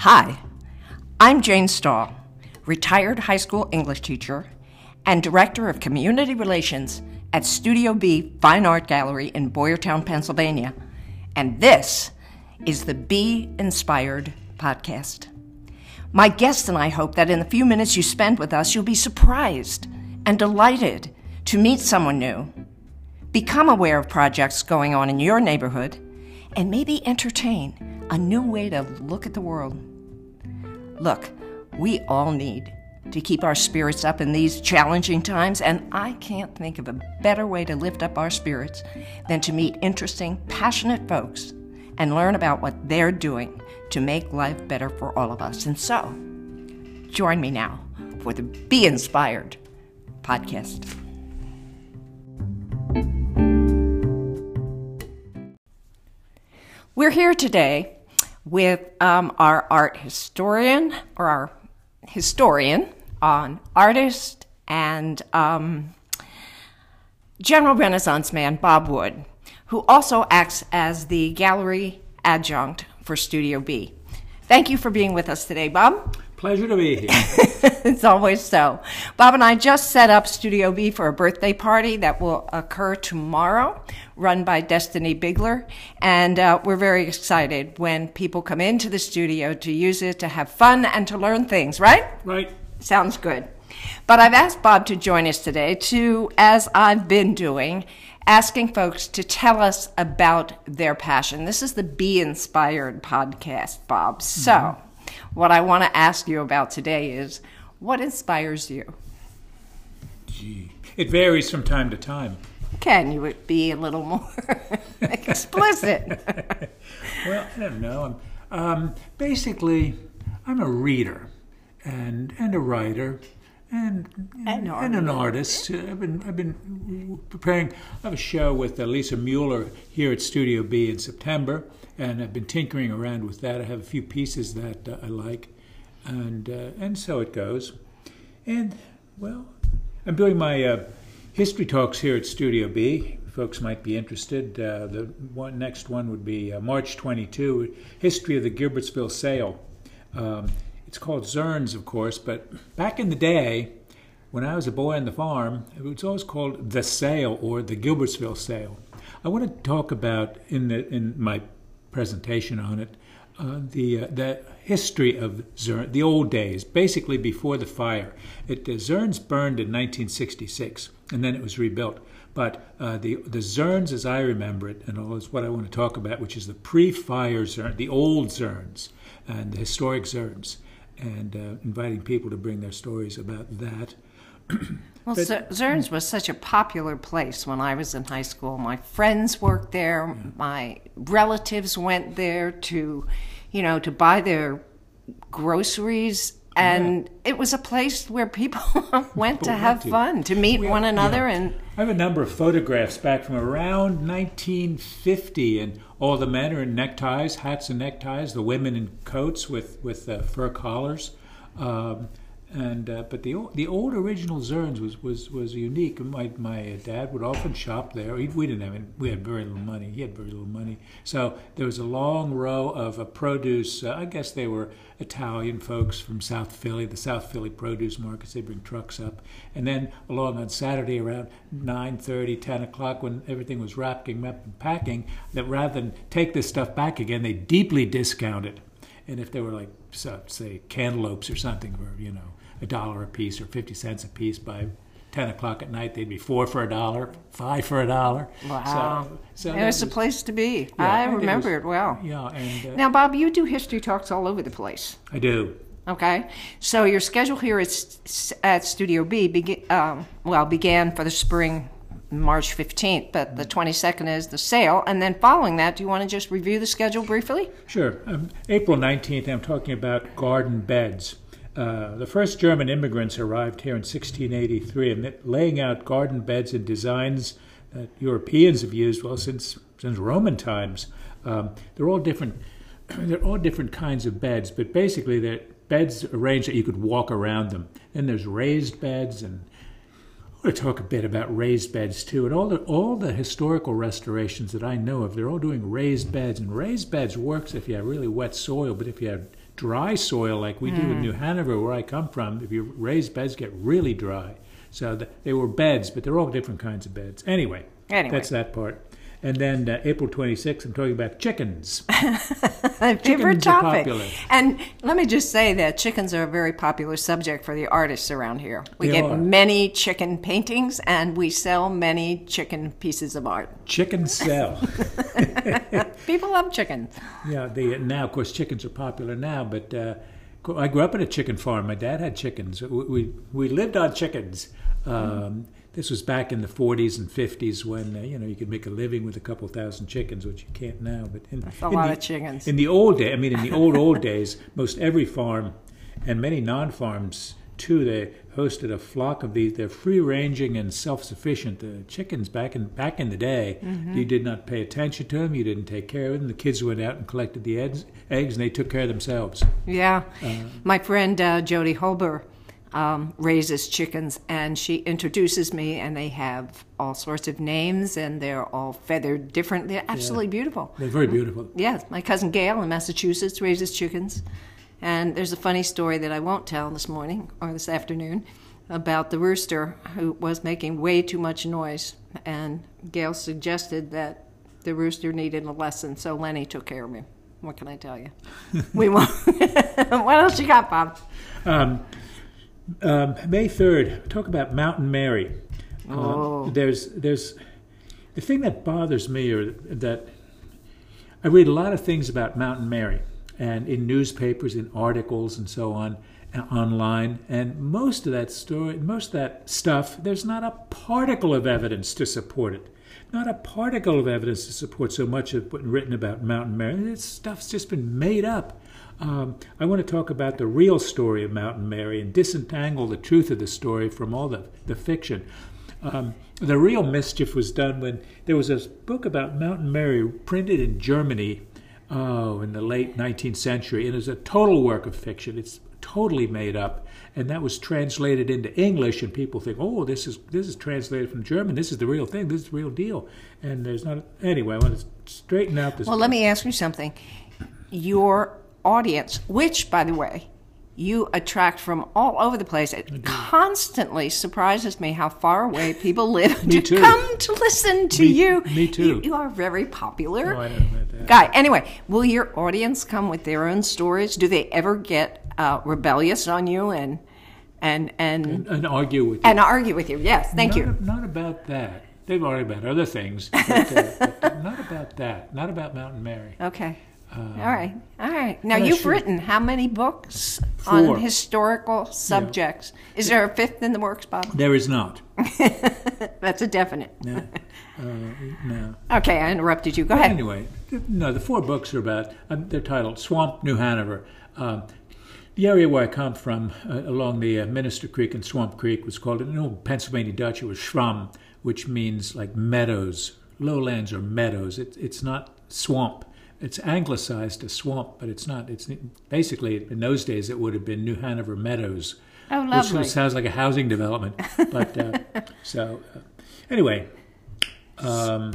Hi, I'm Jane Stahl, retired high school English teacher and Director of Community Relations at Studio B Fine Art Gallery in Boyertown, Pennsylvania. And this is the Be Inspired podcast. My guest and I hope that in the few minutes you spend with us, you'll be surprised and delighted to meet someone new, become aware of projects going on in your neighborhood, and maybe entertain a new way to look at the world. Look, we all need to keep our spirits up in these challenging times, and I can't think of a better way to lift up our spirits than to meet interesting, passionate folks and learn about what they're doing to make life better for all of us. And so, join me now for the Be Inspired podcast. We're here today with um, our art historian, or our historian on artist and um, general Renaissance man Bob Wood, who also acts as the gallery adjunct for Studio B. Thank you for being with us today, Bob. Pleasure to be here. it's always so. Bob and I just set up Studio B for a birthday party that will occur tomorrow, run by Destiny Bigler. And uh, we're very excited when people come into the studio to use it to have fun and to learn things, right? Right. Sounds good. But I've asked Bob to join us today to, as I've been doing, asking folks to tell us about their passion. This is the Be Inspired podcast, Bob. So, mm-hmm. What I want to ask you about today is what inspires you? Gee, it varies from time to time. Can you be a little more explicit? well, I don't know. Um, basically, I'm a reader and and a writer and and, and an artist. I've been I've been preparing. I have a show with uh, Lisa Mueller here at Studio B in September, and I've been tinkering around with that. I have a few pieces that uh, I like, and uh, and so it goes. And well, I'm doing my uh, history talks here at Studio B. Folks might be interested. Uh, the one next one would be uh, March 22, history of the Gilbertsville sale. Um, it's called Zerns, of course, but back in the day, when I was a boy on the farm, it was always called the sale or the Gilbertsville sale. I want to talk about in the in my presentation on it uh, the uh, the history of Zern, the old days, basically before the fire. It uh, Zerns burned in 1966, and then it was rebuilt. But uh, the the Zerns, as I remember it, and all is what I want to talk about, which is the pre-fire Zern, the old Zerns, and the historic Zerns and uh, inviting people to bring their stories about that. well, but, Zerns was such a popular place when I was in high school. My friends worked there. Yeah. My relatives went there to, you know, to buy their groceries and yeah. it was a place where people went to have to. fun to meet one another yeah. and i have a number of photographs back from around 1950 and all the men are in neckties hats and neckties the women in coats with with uh, fur collars um, and uh, but the the old original Zerns was was was unique. My my dad would often shop there. We, we didn't have any, we had very little money. He had very little money, so there was a long row of a produce. Uh, I guess they were Italian folks from South Philly, the South Philly produce markets. They bring trucks up, and then along on Saturday around 9:30, 10 o'clock, when everything was wrapping up and packing, that rather than take this stuff back again, they deeply discounted. And if they were like, say, cantaloupes or something, for you know a dollar a piece or 50 cents a piece by 10 o'clock at night they'd be four for a dollar five for a dollar. Wow. So, so it was, a place to be. Yeah, i remember it, was, it, well yeah and, uh, now bob you do history talks all over the place. I do. Okay? So your schedule here is at studio b begin, um, well began for the spring March 15th, but the 22nd is the sale. And then following that, do you want to just review the schedule briefly? Sure. Um, April 19th, I'm talking about garden beds. Uh, the first German immigrants arrived here in 1683 and laying out garden beds and designs that Europeans have used well since since Roman times. Um, they're all different. They're all different kinds of beds, but basically they're beds arranged that you could walk around them. Then there's raised beds, and To talk a bit about raised beds too. And all the all the historical restorations that I know of, they're all doing raised beds. And raised beds works if you have really wet soil, but if you have dry soil like we mm. do in hmm. New Hanover, where I come from, if you raise beds, get really dry. So the, they were beds, but they're all different kinds of beds. Anyway, anyway. that's that part. And then uh, April 26th, I'm talking about chickens. Favorite topic. And let me just say that chickens are a very popular subject for the artists around here. We they get are. many chicken paintings and we sell many chicken pieces of art. Chicken sell. People love chickens. Yeah, they, now, of course, chickens are popular now, but. Uh, I grew up in a chicken farm. My dad had chickens. We we, we lived on chickens. Um, this was back in the 40s and 50s when uh, you know you could make a living with a couple thousand chickens, which you can't now. But in, That's a lot the, of chickens. In the old day, I mean, in the old old days, most every farm and many non-farms too, they hosted a flock of these. They're free-ranging and self-sufficient. The chickens back in back in the day, mm-hmm. you did not pay attention to them. You didn't take care of them. The kids went out and collected the eggs, eggs and they took care of themselves. Yeah, uh, my friend uh, Jody Holber um, raises chickens, and she introduces me, and they have all sorts of names, and they're all feathered different. They're absolutely yeah. beautiful. They're very beautiful. Yes, my cousin Gail in Massachusetts raises chickens, and there's a funny story that I won't tell this morning or this afternoon about the rooster who was making way too much noise, and Gail suggested that the rooster needed a lesson, so Lenny took care of him. What can I tell you? we won't. what else you got, Bob? Um, um, May third, talk about Mountain Mary. Um, oh. there's there's the thing that bothers me, or that I read a lot of things about Mountain Mary, and in newspapers, in articles, and so on, and online, and most of that story, most of that stuff, there's not a particle of evidence to support it. Not a particle of evidence to support so much of what's written about Mountain Mary. This stuff's just been made up. Um, I want to talk about the real story of Mountain Mary and disentangle the truth of the story from all the, the fiction. Um, the real mischief was done when there was a book about Mountain Mary printed in Germany oh, in the late 19th century, and it's a total work of fiction. It's totally made up, and that was translated into English, and people think, oh, this is this is translated from German. This is the real thing. This is the real deal. And there's not. A, anyway, I want to straighten out this. Well, let me ask you something. Your audience, which, by the way, you attract from all over the place. It constantly surprises me how far away people live to too. come to listen to me, you. Me too. You, you are very popular no, I don't know that. guy. Anyway, will your audience come with their own stories? Do they ever get uh, rebellious on you and and and, and, and argue with you? And argue with you? Yes, thank not, you. Not about that. They've argued about other things, but, uh, but not about that. Not about Mountain Mary. Okay. Uh, all right, all right. Now you've sure. written how many books Four. on historical subjects? Yeah. Is there a fifth in the works, Bob? There is not. That's a definite. No. Uh, no. Okay, I interrupted you. Go ahead. Anyway, no, the four books are about. Um, they're titled Swamp, New Hanover. Um, the area where I come from, uh, along the uh, Minister Creek and Swamp Creek, was called in old Pennsylvania Dutch. It was Schram, which means like meadows. Lowlands or meadows. It, it's not swamp it's anglicized to swamp, but it's not. It's basically in those days it would have been New Hanover Meadows, oh, which sounds like a housing development. But uh, so uh, anyway, um,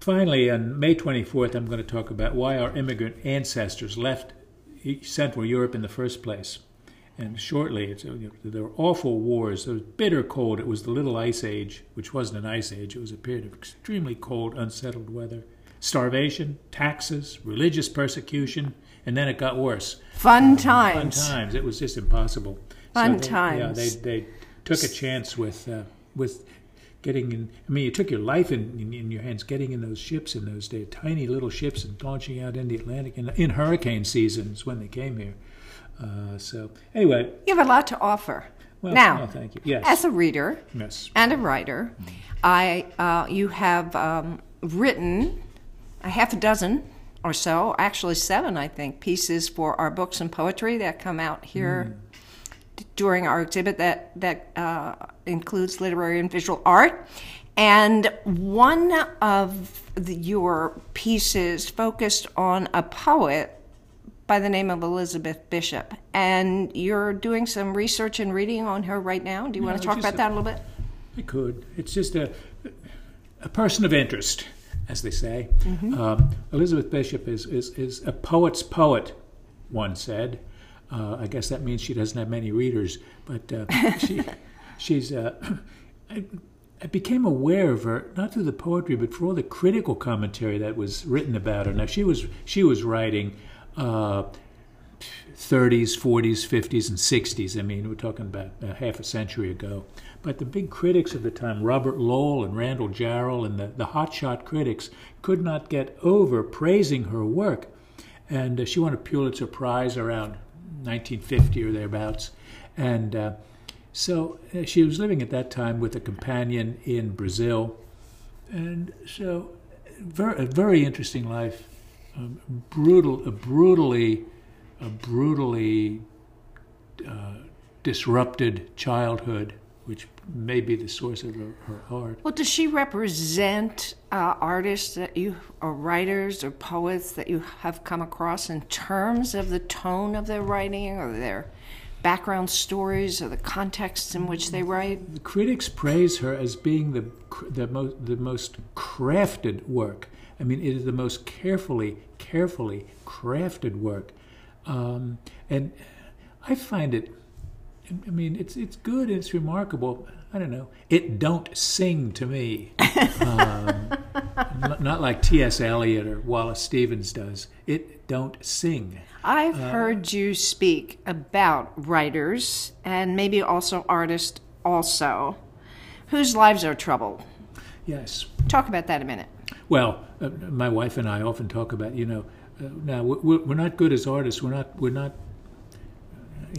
finally on May 24th, I'm going to talk about why our immigrant ancestors left Central Europe in the first place. And shortly, it's, you know, there were awful wars. There was bitter cold. It was the Little Ice Age, which wasn't an ice age. It was a period of extremely cold, unsettled weather starvation, taxes, religious persecution, and then it got worse. Fun times. Fun times. It was just impossible. Fun so times. Yeah, they they took a chance with uh, with getting in. I mean, you took your life in, in, in, your hands, getting in those ships in those days, tiny little ships, and launching out in the Atlantic in, in hurricane seasons when they came here. Uh, so anyway, you have a lot to offer. Well, now, thank you. Yes. as a reader yes. and a writer. I uh, you have um, written a half a dozen or so, actually seven, I think, pieces for our books and poetry that come out here mm. during our exhibit that that uh, includes literary and visual art. And one of the, your pieces focused on a poet by the name of Elizabeth Bishop. And you're doing some research and reading on her right now. Do you no, want to talk about a, that a little bit? I could. It's just a, a person of interest as they say. Mm-hmm. Um, Elizabeth Bishop is, is, is a poet's poet. one said. Uh, I guess that means she doesn't have many readers, but uh, she, she's. Uh, I, I became aware of her not through the poetry, but for all the critical commentary that was written about her. Now she was she was writing uh, 30s, 40s, 50s, and 60s. I mean, we're talking about uh, half a century ago. But the big critics of the time, Robert Lowell and Randall Jarrell, and the, the hotshot critics, could not get over praising her work. And uh, she won a Pulitzer Prize around 1950 or thereabouts. And uh, so uh, she was living at that time with a companion in Brazil. And so, very, a very interesting life. Um, brutal, brutally, brutally uh, disrupted childhood which may be the source of her, her art. Well, does she represent uh, artists that you, or writers or poets that you have come across in terms of the tone of their writing or their background stories or the contexts in which they write? The critics praise her as being the the most the most crafted work. I mean, it is the most carefully carefully crafted work, um, and I find it I mean, it's it's good. It's remarkable. I don't know. It don't sing to me. Um, not like T.S. Eliot or Wallace Stevens does. It don't sing. I've uh, heard you speak about writers and maybe also artists also whose lives are troubled. Yes. Talk about that a minute. Well, uh, my wife and I often talk about, you know, now we're, we're not good as artists. We're not we're not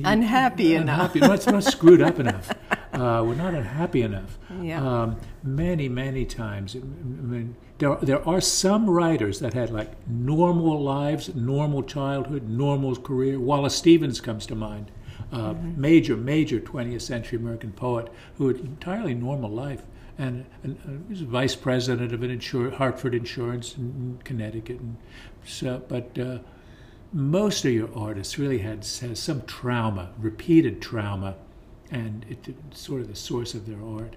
unhappy enough. Unhappy. no, it's not screwed up enough. Uh, we're not unhappy enough. Yeah. Um, many, many times. I mean, there, there are some writers that had like normal lives, normal childhood, normal career. Wallace Stevens comes to mind. Uh, mm-hmm. Major, major 20th century American poet who had entirely normal life. And, and uh, was vice president of an insur- Hartford Insurance in, Connecticut. And so, but uh, most of your artists really had has some trauma, repeated trauma, and it, it's sort of the source of their art.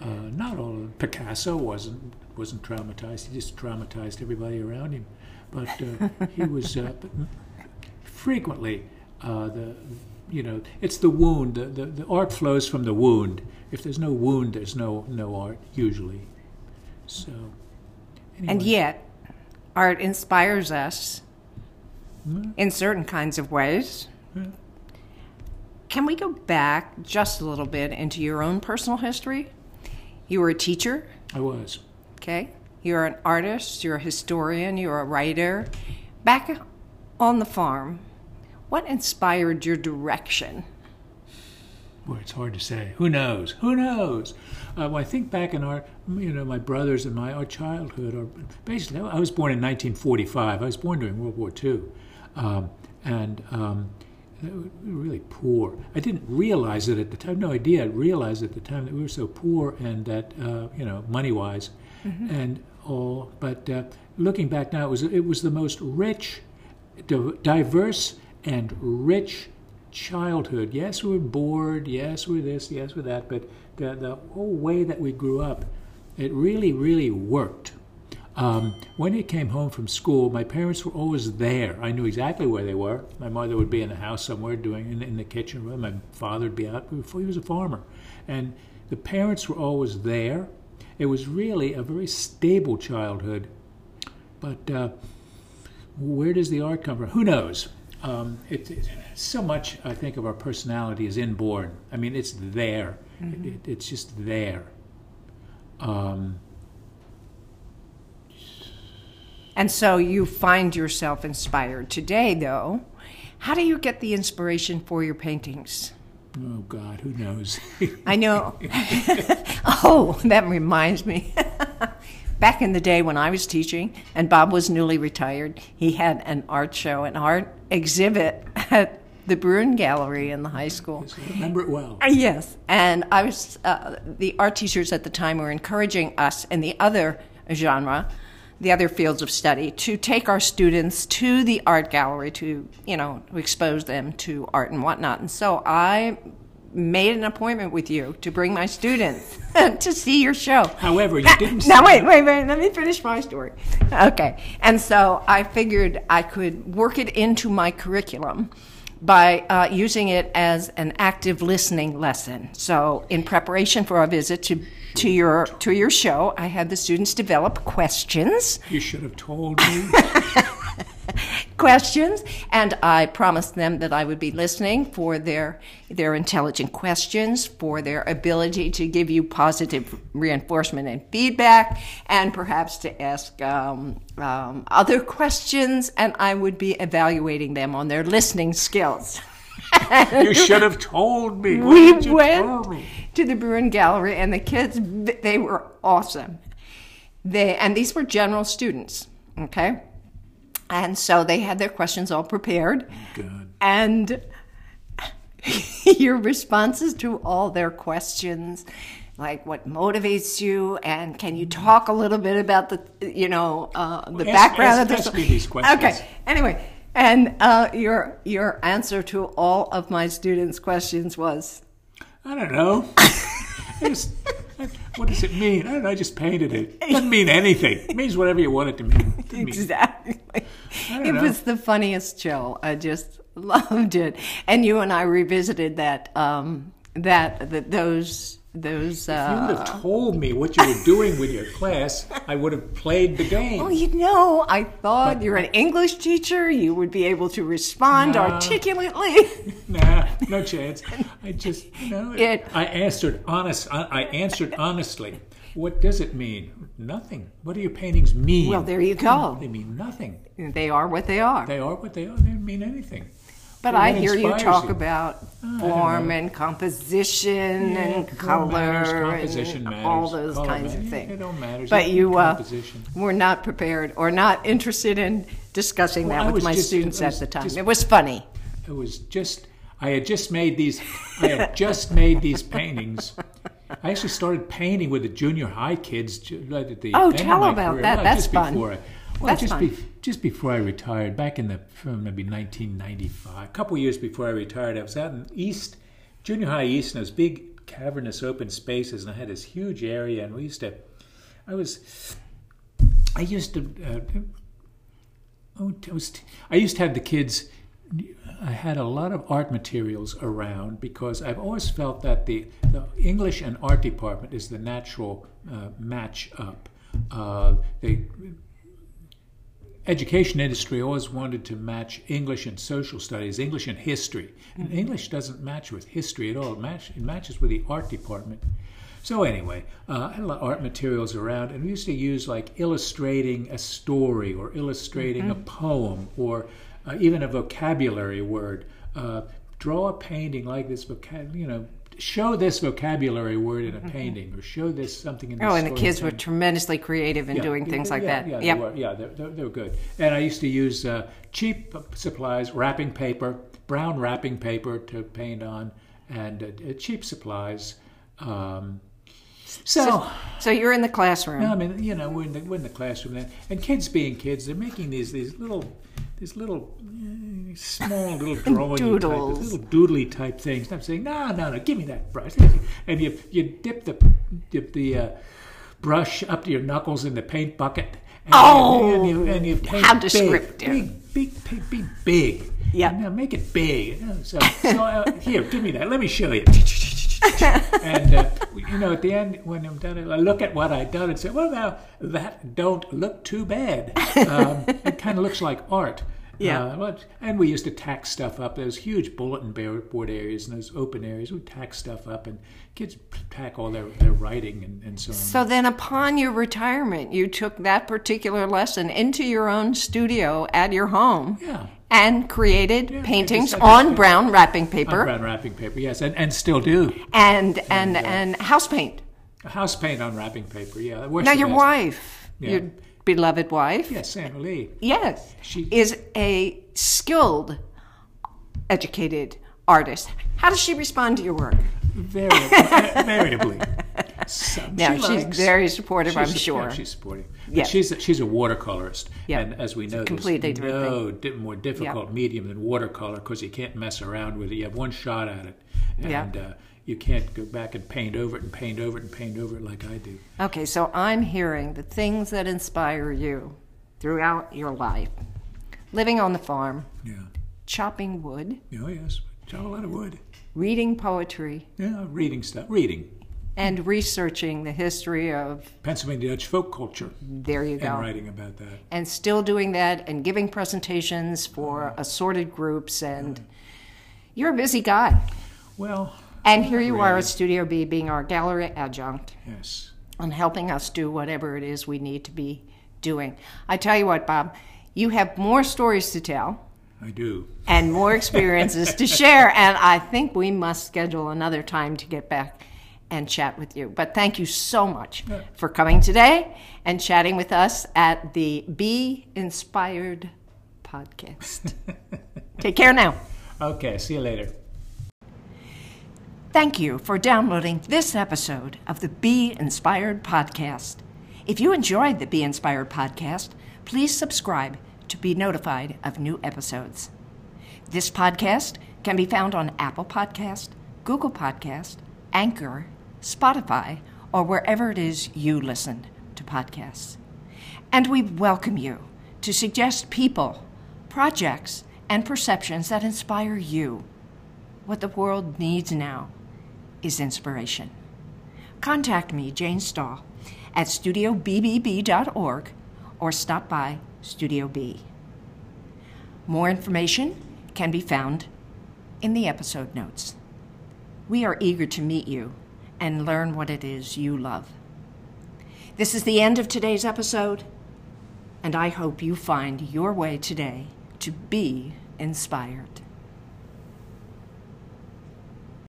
Uh, not all Picasso wasn't wasn't traumatized; he just traumatized everybody around him. But uh, he was uh, but frequently uh, the you know it's the wound. The, the, the art flows from the wound. If there's no wound, there's no no art usually. So, anyway. and yet, art inspires us hmm? in certain kinds of ways. Hmm? Can we go back just a little bit into your own personal history? You were a teacher. I was. Okay. You're an artist, you're a historian, you're a writer. Back on the farm, what inspired your direction? Boy, it's hard to say. Who knows? Who knows? Uh, when I think back in our, you know, my brothers and my our childhood, or basically, I was born in 1945. I was born during World War II. Um, and um, we were really poor. I didn't realize it at the time. No idea. I realized at the time that we were so poor and that uh, you know money wise, mm-hmm. and all. But uh, looking back now, it was it was the most rich, diverse, and rich childhood. Yes, we were bored. Yes, we're this. Yes, we're that. But the the whole way that we grew up, it really really worked. Um, when he came home from school, my parents were always there. I knew exactly where they were. My mother would be in the house somewhere doing in, in the kitchen room. My father would be out before he was a farmer, and the parents were always there. It was really a very stable childhood. But uh, where does the art come from? Who knows? Um, it, it, so much, I think, of our personality is inborn. I mean, it's there. Mm-hmm. It, it's just there. Um, And so you find yourself inspired. Today, though, how do you get the inspiration for your paintings? Oh, God, who knows? I know. oh, that reminds me. Back in the day when I was teaching and Bob was newly retired, he had an art show, an art exhibit at the Bruin Gallery in the high school. Yes, I remember it well. Uh, yes, and I was uh, the art teachers at the time were encouraging us in the other genre the other fields of study to take our students to the art gallery to you know expose them to art and whatnot and so i made an appointment with you to bring my students to see your show. However, you didn't. now wait, wait, wait. Let me finish my story. Okay, and so I figured I could work it into my curriculum by uh, using it as an active listening lesson. So, in preparation for our visit to to your to your show, I had the students develop questions. You should have told me. questions, and I promised them that I would be listening for their their intelligent questions, for their ability to give you positive reinforcement and feedback, and perhaps to ask um, um, other questions, and I would be evaluating them on their listening skills. you should have told me. we went to the Bruin Gallery, and the kids they were awesome. They and these were general students. Okay and so they had their questions all prepared. Good. And your responses to all their questions, like what motivates you, and can you talk a little bit about the, you know, uh, the ask, background ask, of this? Ask me these questions. Okay. Anyway, and uh, your your answer to all of my students' questions was, I don't know. what does it mean? I don't know. I just painted it. It doesn't mean anything. It means whatever you want it to mean. It exactly. It know. was the funniest show. I just loved it. And you and I revisited that um, that, that those those. Uh, if you would have told me what you were doing with your class, I would have played the game. Well, you know, I thought but, you're an English teacher. You would be able to respond nah, articulately. nah, no chance. I just, you know, it, I answered honest. I, I answered honestly. What does it mean? Nothing. What do your paintings mean? Well, there you go. They mean nothing. They are what they are. They are what they are. They don't mean anything. But I hear you talk you. about oh, form and composition yeah, and color matters, composition and matters, all those kinds matters. of things. It don't matter. But you uh, were not prepared or not interested in discussing well, that with my just, students at the time. Just, it was funny. It was just I had just made these I had just made these paintings. I actually started painting with the junior high kids at the oh, end tell of my about career. that. Well, That's just fun. Before I, well, That's just, fun. Be, just before I retired, back in the maybe 1995, a couple years before I retired, I was out in East, junior high East, and those big cavernous open spaces, and I had this huge area, and we used to, I was, I used to, uh, oh, I, was, I used to have the kids I had a lot of art materials around because I've always felt that the, the English and art department is the natural uh, match up. Uh, the education industry always wanted to match English and social studies, English and history. And mm-hmm. English doesn't match with history at all. It, match, it matches with the art department. So anyway, uh, I had a lot of art materials around, and we used to use like illustrating a story or illustrating mm-hmm. a poem or uh, even a vocabulary word. Uh, draw a painting like this vocab, you know, show this vocabulary word in a mm-hmm. painting or show this something in the oh and the kids were tremendously creative in yeah, doing things yeah, like that yeah yep. they were, yeah they they were good and i used to use uh, cheap supplies wrapping paper brown wrapping paper to paint on and uh, cheap supplies um, so, so, so, you're in the classroom. No, I mean, you know, we're in the, we're in the classroom, and, and kids being kids, they're making these these little these little uh, small little drawing doodles, type, little doodly type things. And I'm saying, no, no, no, give me that brush. And you you dip the dip the uh, brush up to your knuckles in the paint bucket. And oh, you, and you, and you paint how descriptive! Big, big, big, big, big. Yeah, now make it big. So, so uh, here, give me that. Let me show you. and uh, you know, at the end, when I'm done, I look at what I've done and say, "Well, now that don't look too bad. Um, it kind of looks like art." Yeah. Uh, and we used to tack stuff up. Those huge bulletin board areas and those open areas. We tack stuff up, and kids tack all their, their writing and, and so on. So then, upon your retirement, you took that particular lesson into your own studio at your home. Yeah and created yeah, paintings on brown wrapping paper. On brown wrapping paper, yes, and, and still do. And and and, uh, and house paint. House paint on wrapping paper, yeah. Now your best. wife, yeah. your beloved wife, yes, Sandra Lee, yes, she is a skilled, educated artist. How does she respond to your work? Variably. variably. Some Now, she she's very supportive, I'm She's- sure. yeah, she's supportive. But Yeah. she's a, she's a watercolorist, Yeah. and as we know, completely there's no di- more difficult medium than watercolor because you can't mess around with it. You have one shot at it, and uh, you can't go back and paint over it and paint over it and paint over it like I do. Okay, so I'm hearing the things that inspire you throughout your life living on the farm, Yeah. chopping wood, Oh yes, chop a lot of wood. reading poetry, Yeah, reading stuff. Reading and researching the history of, Pennsylvania Dutch folk culture there you go. and writing about that. And still doing that and giving presentations for assorted groups. And you're a busy guy. Well, And here you are at Studio B being our gallery adjunct yes. and helping us do whatever it is we need to be doing. I tell you what, Bob, you have more stories to tell. I do. and more experiences to share. And I think we must schedule another time to get back and chat with you. But thank you so much for coming today and chatting with us at the Be Inspired podcast. Take care now. Okay, see you later. Thank you for downloading this episode of the Be Inspired podcast. If you enjoyed the Be Inspired podcast, please subscribe to be notified of new episodes. This podcast can be found on Apple Podcast, Google Podcast, Anchor, Spotify, or wherever it is you listen to podcasts. And we welcome you to suggest people, projects, and perceptions that inspire you. What the world needs now is inspiration. Contact me, Jane Stahl, at studiobbb.org or stop by Studio B. More information can be found in the episode notes. We are eager to meet you and learn what it is you love. This is the end of today's episode, and I hope you find your way today to be inspired.